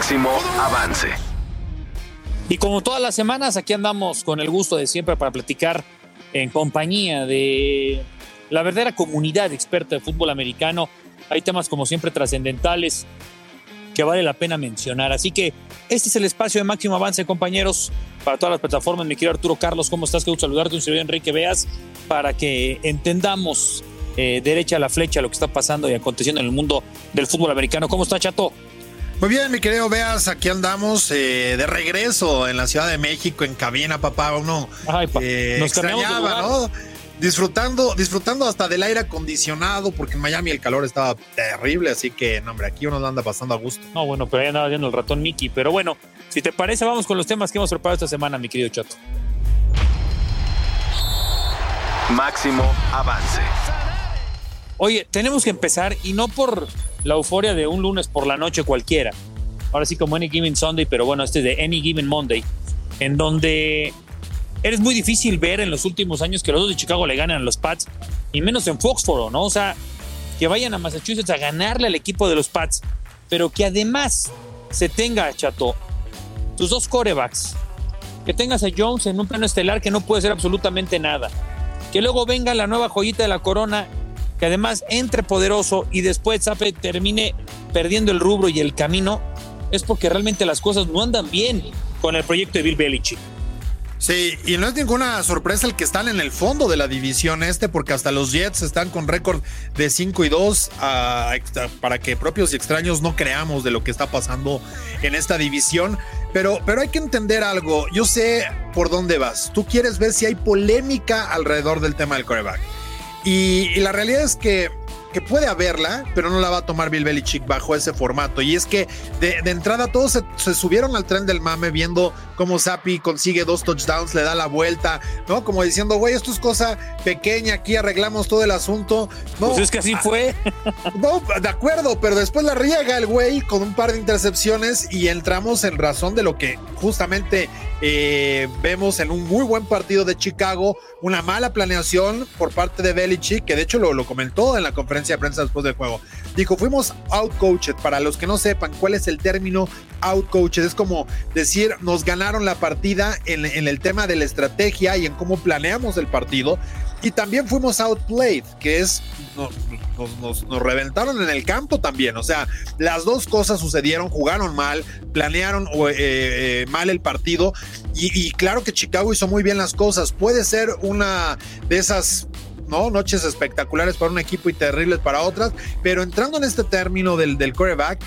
Máximo avance. Y como todas las semanas, aquí andamos con el gusto de siempre para platicar en compañía de la verdadera comunidad experta de fútbol americano. Hay temas como siempre trascendentales que vale la pena mencionar. Así que este es el espacio de máximo avance, compañeros, para todas las plataformas. Mi querido Arturo Carlos, ¿cómo estás? Qué gusto saludarte. Un servidor Enrique Veas para que entendamos eh, derecha a la flecha lo que está pasando y aconteciendo en el mundo del fútbol americano. ¿Cómo está, Chato? Muy bien, mi querido Veas, aquí andamos eh, de regreso en la Ciudad de México, en cabina, papá. Uno Ay, pa- eh, nos extrañaba. ¿no? Disfrutando, disfrutando hasta del aire acondicionado, porque en Miami el calor estaba terrible, así que, no, hombre, aquí uno lo anda pasando a gusto. No, bueno, pero ahí andaba viendo el ratón Mickey. Pero bueno, si te parece, vamos con los temas que hemos preparado esta semana, mi querido Chato. Máximo avance. Oye, tenemos que empezar y no por la euforia de un lunes por la noche cualquiera. Ahora sí como Any Given Sunday, pero bueno, este es de Any Given Monday, en donde eres muy difícil ver en los últimos años que los dos de Chicago le ganan a los Pats, y menos en Foxboro, ¿no? O sea, que vayan a Massachusetts a ganarle al equipo de los Pats, pero que además se tenga, chato, tus dos corebacks, que tengas a Jones en un plano estelar que no puede ser absolutamente nada, que luego venga la nueva joyita de la corona, que además entre poderoso y después Zappe termine perdiendo el rubro y el camino, es porque realmente las cosas no andan bien con el proyecto de Bill Belichick. Sí, y no es ninguna sorpresa el que están en el fondo de la división este, porque hasta los Jets están con récord de 5 y 2 ah, para que propios y extraños no creamos de lo que está pasando en esta división. Pero, pero hay que entender algo. Yo sé por dónde vas. Tú quieres ver si hay polémica alrededor del tema del coreback. Y, y la realidad es que, que puede haberla, pero no la va a tomar Bill Belichick bajo ese formato. Y es que de, de entrada todos se, se subieron al tren del mame viendo cómo Zappi consigue dos touchdowns, le da la vuelta, ¿no? Como diciendo, güey, esto es cosa pequeña, aquí arreglamos todo el asunto. No, Pues es que así fue. no, de acuerdo, pero después la riega el güey con un par de intercepciones y entramos en razón de lo que justamente eh, vemos en un muy buen partido de Chicago, una mala planeación por parte de Belichick, que de hecho lo, lo comentó en la conferencia de prensa después del juego. Dijo, fuimos outcoached. Para los que no sepan cuál es el término outcoached, es como decir, nos ganaron la partida en, en el tema de la estrategia y en cómo planeamos el partido. Y también fuimos outplayed, que es nos, nos, reventaron en el campo también. O sea, las dos cosas sucedieron, jugaron mal, planearon eh, eh, mal el partido. Y, claro que Chicago hizo muy bien las cosas. Puede ser una de esas ¿no? Noches espectaculares para un equipo y terribles para otras, pero entrando en este término del, del quarterback,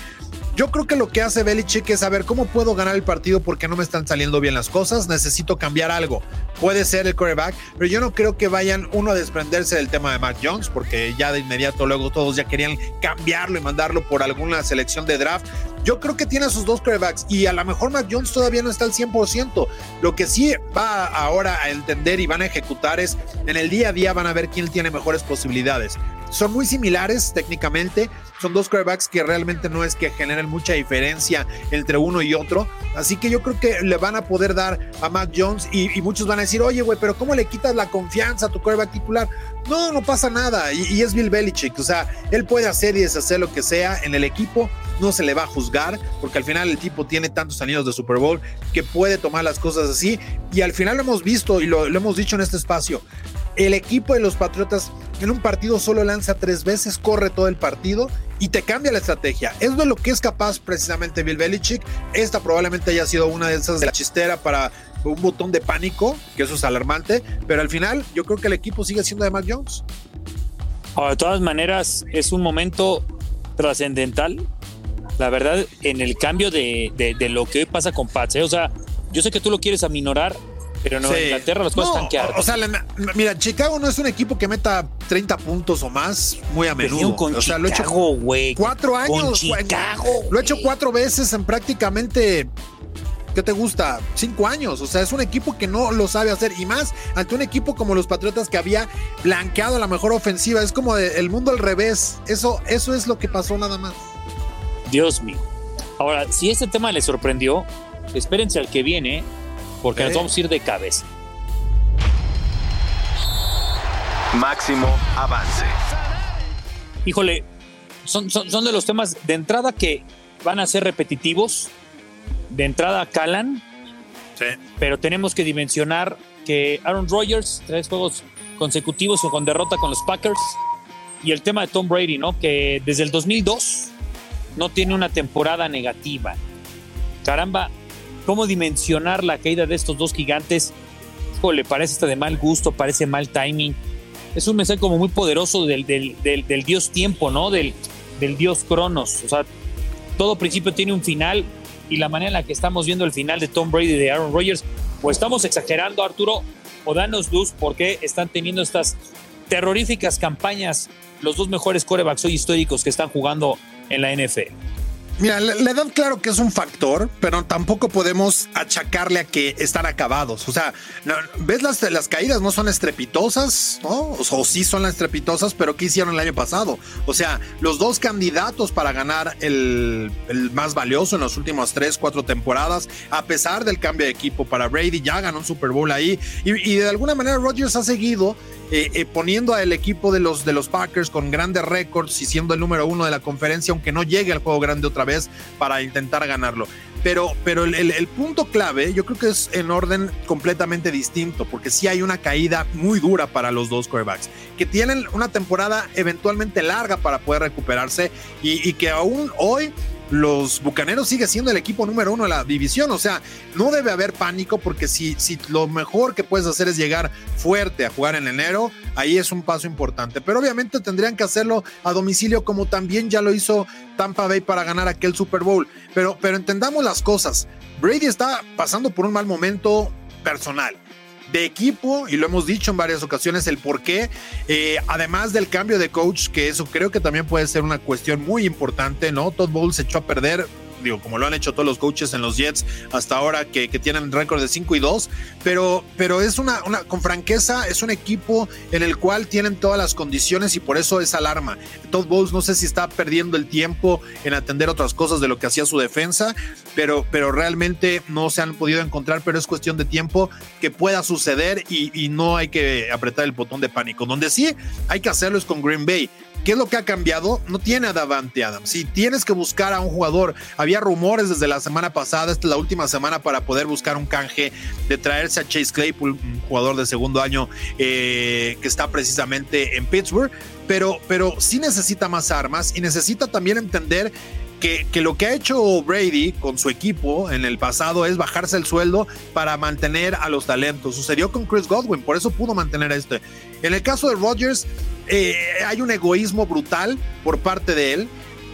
yo creo que lo que hace Belichick es saber cómo puedo ganar el partido porque no me están saliendo bien las cosas, necesito cambiar algo. Puede ser el quarterback, pero yo no creo que vayan uno a desprenderse del tema de Mac Jones porque ya de inmediato luego todos ya querían cambiarlo y mandarlo por alguna selección de draft. Yo creo que tiene sus dos quarterbacks y a lo mejor Mac Jones todavía no está al 100%. Lo que sí va ahora a entender y van a ejecutar es en el día a día van a ver quién tiene mejores posibilidades. Son muy similares técnicamente, son dos quarterbacks que realmente no es que generen mucha diferencia entre uno y otro. Así que yo creo que le van a poder dar a Mac Jones y, muchos van a decir, oye, güey, pero ¿cómo le quitas la confianza a tu quarterback titular? No, no pasa nada. Y, es Bill Belichick. O sea, él puede hacer y deshacer lo que sea en el equipo. No se le va a juzgar porque al final el tipo tiene tantos anillos de Super Bowl que puede tomar las cosas así. Y al final lo hemos visto y lo hemos dicho en este espacio. El equipo de los Patriotas en un partido solo lanza tres veces, corre todo el partido y te cambia la estrategia. Es de lo que es capaz precisamente Bill Belichick. Esta probablemente haya sido una de esas de la chistera para un botón de pánico, que eso es alarmante, pero al final yo creo que el equipo sigue siendo de Mac Jones. Ahora, de todas maneras, es un momento trascendental la verdad, en el cambio de, de- de lo que hoy pasa con Pats. ¿eh? O sea, yo sé que tú lo quieres aminorar, pero en Sí. Inglaterra las cosas No, están que arden. O sea, la- mira, Chicago no es un equipo que meta 30 puntos o más muy a menudo. con o sea, lo he hecho Chicago, güey. cuatro años. Con güey. Chicago. Lo he hecho cuatro veces en prácticamente. ¿Qué te gusta? Cinco años. O sea, es un equipo que no lo sabe hacer. Y más ante un equipo como los Patriotas que había blanqueado la mejor ofensiva. Es como de- el mundo al revés. Eso, eso es lo que pasó nada más. Dios mío. Ahora, si este tema les sorprendió, espérense al que viene, porque nos vamos a ir de cabeza. Máximo avance. Híjole, son, son, son de los temas de entrada que van a ser repetitivos, de entrada calan, Sí. pero tenemos que dimensionar que Aaron Rodgers, tres juegos consecutivos o con derrota con los Packers, y el tema de Tom Brady, ¿no? Que desde el 2002 no tiene una temporada negativa. Caramba, ¿cómo dimensionar la caída de estos dos gigantes? Híjole, parece hasta de mal gusto, parece mal timing. Es un mensaje como muy poderoso del, del, del, dios tiempo, ¿no? Del, del dios Cronos. O sea, todo principio tiene un final y la manera en la que estamos viendo el final de Tom Brady y de Aaron Rodgers, o estamos exagerando, Arturo, o danos luz porque están teniendo estas terroríficas campañas los dos mejores corebacks hoy históricos que están jugando en la NFL. Mira, la, edad claro que es un factor, pero tampoco podemos achacarle a que están acabados. O sea, ves las, las caídas no son estrepitosas, ¿no? O, sí son las estrepitosas, pero ¿qué hicieron el año pasado? O sea, los dos candidatos para ganar el, el más valioso en las últimas tres, cuatro temporadas, a pesar del cambio de equipo para Brady, ya ganó un Super Bowl ahí. Y, y de alguna manera Rodgers ha seguido eh, eh, poniendo al equipo de los, de los Packers con grandes récords y siendo el número uno de la conferencia, aunque no llegue al juego grande vez para intentar ganarlo. Pero, pero el punto clave yo creo que es en orden completamente distinto, porque sí hay una caída muy dura para los dos quarterbacks, que tienen una temporada eventualmente larga para poder recuperarse y, y que aún hoy los Bucaneros sigue siendo el equipo número uno de la división. O sea, no debe haber pánico porque si, si lo mejor que puedes hacer es llegar fuerte a jugar en enero, ahí es un paso importante. Pero obviamente tendrían que hacerlo a domicilio como también ya lo hizo Tampa Bay para ganar aquel Super Bowl. Pero, pero entendamos las cosas. Brady está pasando por un mal momento personal de equipo y lo hemos dicho en varias ocasiones el por qué, eh, además del cambio de coach, que eso creo que también puede ser una cuestión muy importante, ¿no? Todd Bowles se echó a perder. Digo, como lo han hecho todos los coaches en los Jets hasta ahora que, que tienen récord de 5 y 2, pero, pero es una, una, con franqueza, es un equipo en el cual tienen todas las condiciones y por eso es alarma. Todd Bowles no sé si está perdiendo el tiempo en atender otras cosas de lo que hacía su defensa, pero, pero realmente no se han podido encontrar, pero es cuestión de tiempo que pueda suceder y, y no hay que apretar el botón de pánico. Donde sí hay que hacerlo es con Green Bay. ¿Qué es lo que ha cambiado? No tiene a Davante Adams. Si tienes que buscar a un jugador, había rumores desde la semana pasada, esta es la última semana para poder buscar un canje de traerse a Chase Claypool, un jugador de segundo año eh, que está precisamente en Pittsburgh, pero, pero sí necesita más armas y necesita también entender que, que, lo que ha hecho Brady con su equipo en el pasado es bajarse el sueldo para mantener a los talentos. Sucedió con Chris Godwin, por eso pudo mantener a este. En el caso de Rodgers, eh, hay un egoísmo brutal por parte de él.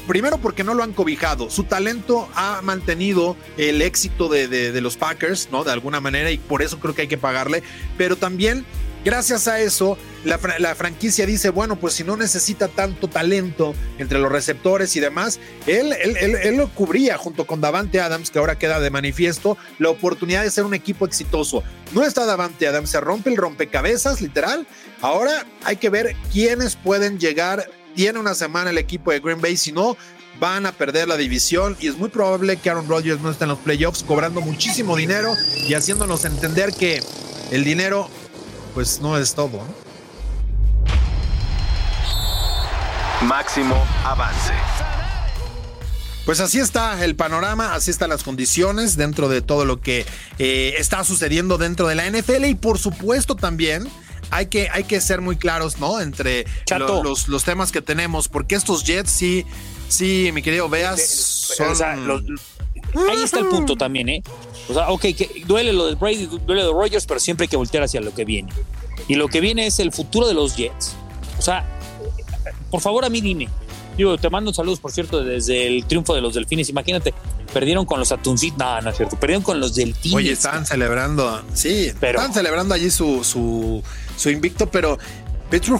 Primero porque no lo han cobijado. Su talento ha mantenido el éxito de, de, de los Packers, ¿no? De alguna manera, y por eso creo que hay que pagarle. Pero también gracias a eso, la, franquicia dice, bueno, pues si no necesita tanto talento entre los receptores y demás, él, él, él, él, lo cubría junto con Davante Adams, que ahora queda de manifiesto, la oportunidad de ser un equipo exitoso. No está Davante Adams, se rompe el rompecabezas, literal. Ahora hay que ver quiénes pueden llegar. Tiene una semana el equipo de Green Bay, si no, van a perder la división y es muy probable que Aaron Rodgers no esté en los playoffs cobrando muchísimo dinero y haciéndonos entender que el dinero pues no es todo. ¿no? Máximo avance. Pues así está el panorama, así están las condiciones dentro de todo lo que eh, está sucediendo dentro de la NFL y por supuesto también hay que, hay que ser muy claros, ¿no? Entre lo, los, los, temas que tenemos, porque estos Jets sí, sí, mi querido Veas, son... o sea, lo, ahí está el punto también, ¿eh? O sea, ok, que duele lo de Brady, duele lo de Rogers, pero siempre hay que voltear hacia lo que viene. Y lo que viene es el futuro de los Jets. O sea, por favor a mí dime, Digo, te mando saludos, por cierto, desde el triunfo de los delfines. Imagínate, perdieron con los atuncitos. No, no es cierto. Perdieron con los delfines. Oye, estaban celebrando, sí, Pero- estaban celebrando allí su, su, su invicto, pero Petro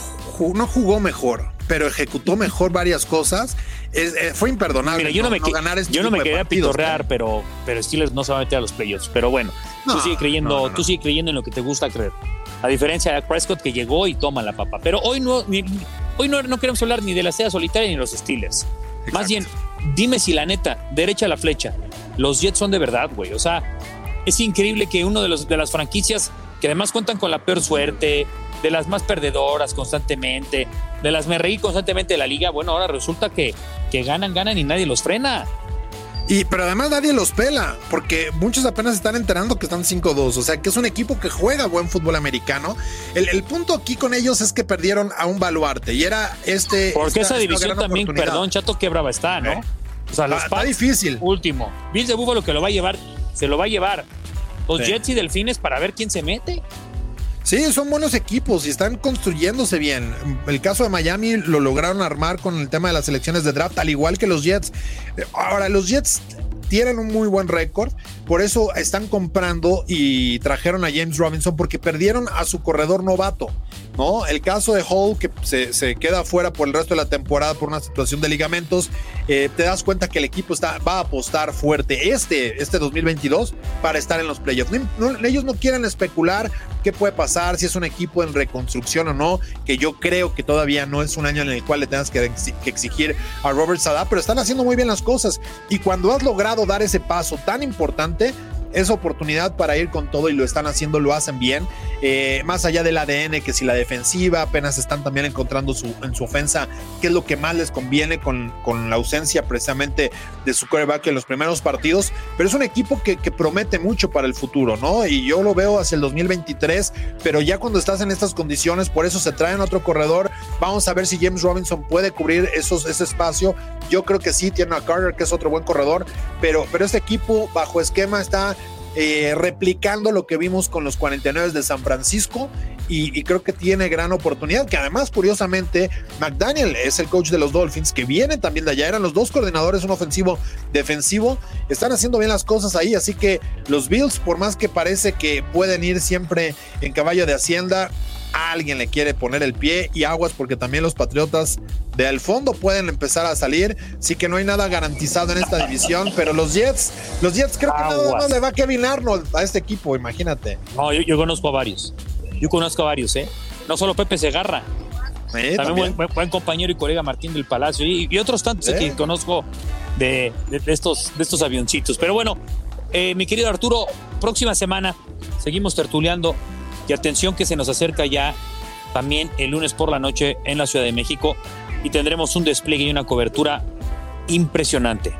no jugó mejor, pero ejecutó mejor varias cosas. Es- eh, fue imperdonable. Mira, yo no, me, que- ganar este yo no me quería partidos, pitorrear, pero, pero Steelers no se va a meter a los playoffs. Pero bueno, tú No, sigue creyendo, no, no, no. tú sigue creyendo en lo que te gusta creer. A diferencia de Prescott que llegó y toma la papa. Pero hoy no, ni- hoy no, no queremos hablar ni de la seda solitaria ni de los Steelers. Más bien, dime si la neta, derecha a la flecha, los Jets son de verdad, güey. O sea, es increíble que uno de, los, de las franquicias que además cuentan con la peor suerte, de las más perdedoras constantemente, de las me reí constantemente de la liga, bueno, ahora resulta que, que ganan, ganan y nadie los frena. Y, pero además nadie los pela, porque muchos apenas están enterando que están 5-2, o sea que es un equipo que juega buen fútbol americano. El, el punto aquí con ellos es que perdieron a un baluarte y era este... Porque esta- esa división también, perdón, chato, qué brava está, ¿no? Eh. O sea, los Está, está difícil. último. Bills de Buffalo que lo va a llevar, se lo va a llevar. Los Sí. Jets y Delfines para ver quién se mete. Sí, son buenos equipos y están construyéndose bien. El caso de Miami lo lograron armar con el tema de las elecciones de draft, al igual que los Jets. Ahora, los Jets tienen un muy buen récord, por eso están comprando y trajeron a James Robinson porque perdieron a su corredor novato. ¿No? El caso de Hall, que se, queda fuera por el resto de la temporada por una situación de ligamentos, eh, te das cuenta que el equipo está, va a apostar fuerte este, este 2022 para estar en los playoffs. Ellos no quieren especular qué puede pasar, si es un equipo en reconstrucción o no, que yo creo que todavía no es un año en el cual le tengas que, exi- que exigir a Robert Salah, pero están haciendo muy bien las cosas. Y cuando has logrado dar ese paso tan importante, es oportunidad para ir con todo y lo están haciendo, lo hacen bien. Eh, más allá del ADN, que si la defensiva apenas están también encontrando su, en su ofensa, qué es lo que más les conviene con, con la ausencia precisamente de su quarterback en los primeros partidos. Pero es un equipo que, promete mucho para el futuro, ¿no? Y yo lo veo hacia el 2023, pero ya cuando estás en estas condiciones, por eso se traen otro corredor. Vamos a ver si James Robinson puede cubrir esos, ese espacio. Yo creo que sí, tiene a Carter, que es otro buen corredor, pero, pero este equipo bajo esquema está eh, replicando lo que vimos con los 49 de San Francisco y, y creo que tiene gran oportunidad, que además curiosamente McDaniel es el coach de los Dolphins, que viene también de allá, eran los dos coordinadores, un ofensivo, defensivo, están haciendo bien las cosas ahí, así que los Bills, por más que parece que pueden ir siempre en caballo de hacienda, alguien le quiere poner el pie y aguas porque también los Patriotas del fondo pueden empezar a salir, sí que no hay nada garantizado en esta división, pero los Jets, los Jets creo que nada Aguas. más le va a Kevin Arnold a este equipo, imagínate. No, yo, yo conozco a varios. Yo conozco a varios, ¿eh? No solo Pepe Segarra, Eh, también, también. Buen, buen- compañero y colega Martín del Palacio y, y otros tantos Sí. que conozco de, de- de estos, de estos avioncitos. Pero bueno, eh, mi querido Arturo, próxima semana seguimos tertuleando y atención que se nos acerca ya también el lunes por la noche en la Ciudad de México y tendremos un despliegue y una cobertura impresionante.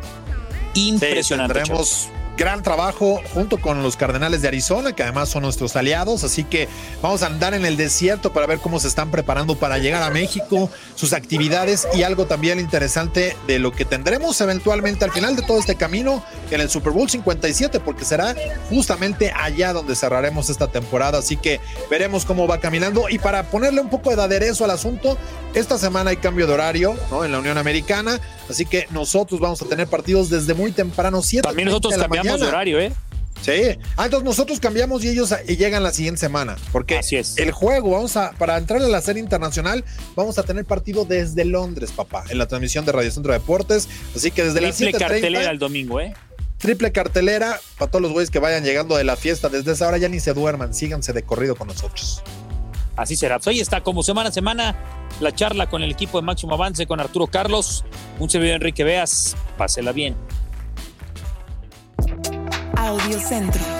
Sí, Impresionante. tendremos gran trabajo junto con los Cardenales de Arizona, que además son nuestros aliados, así que vamos a andar en el desierto para ver cómo se están preparando para llegar a México, sus actividades y algo también interesante de lo que tendremos eventualmente al final de todo este camino en el Super Bowl 57, porque será justamente allá donde cerraremos esta temporada, así que veremos cómo va caminando. Y para ponerle un poco de aderezo al asunto, esta semana hay cambio de horario en la Unión Americana, así que nosotros vamos a tener partidos desde muy temprano, 7 También nosotros de la cambiamos de horario, ¿eh? Sí. Ah, entonces nosotros cambiamos y ellos y llegan la siguiente semana. Porque Así es. el juego, vamos a, para entrar a la serie internacional, vamos a tener partido desde Londres, papá, en la transmisión de Radio Centro Deportes. Así que desde las Triple 7:30, cartelera el domingo, ¿eh? triple cartelera para todos los güeyes que vayan llegando de la fiesta. Desde esa hora ya ni se duerman, síganse de corrido con nosotros. Así será. Pues ahí está, como semana a semana, la charla con el equipo de Máximo Avance, con Arturo Carlos, un servidor Enrique Veas. Pásela bien. Audio Centro.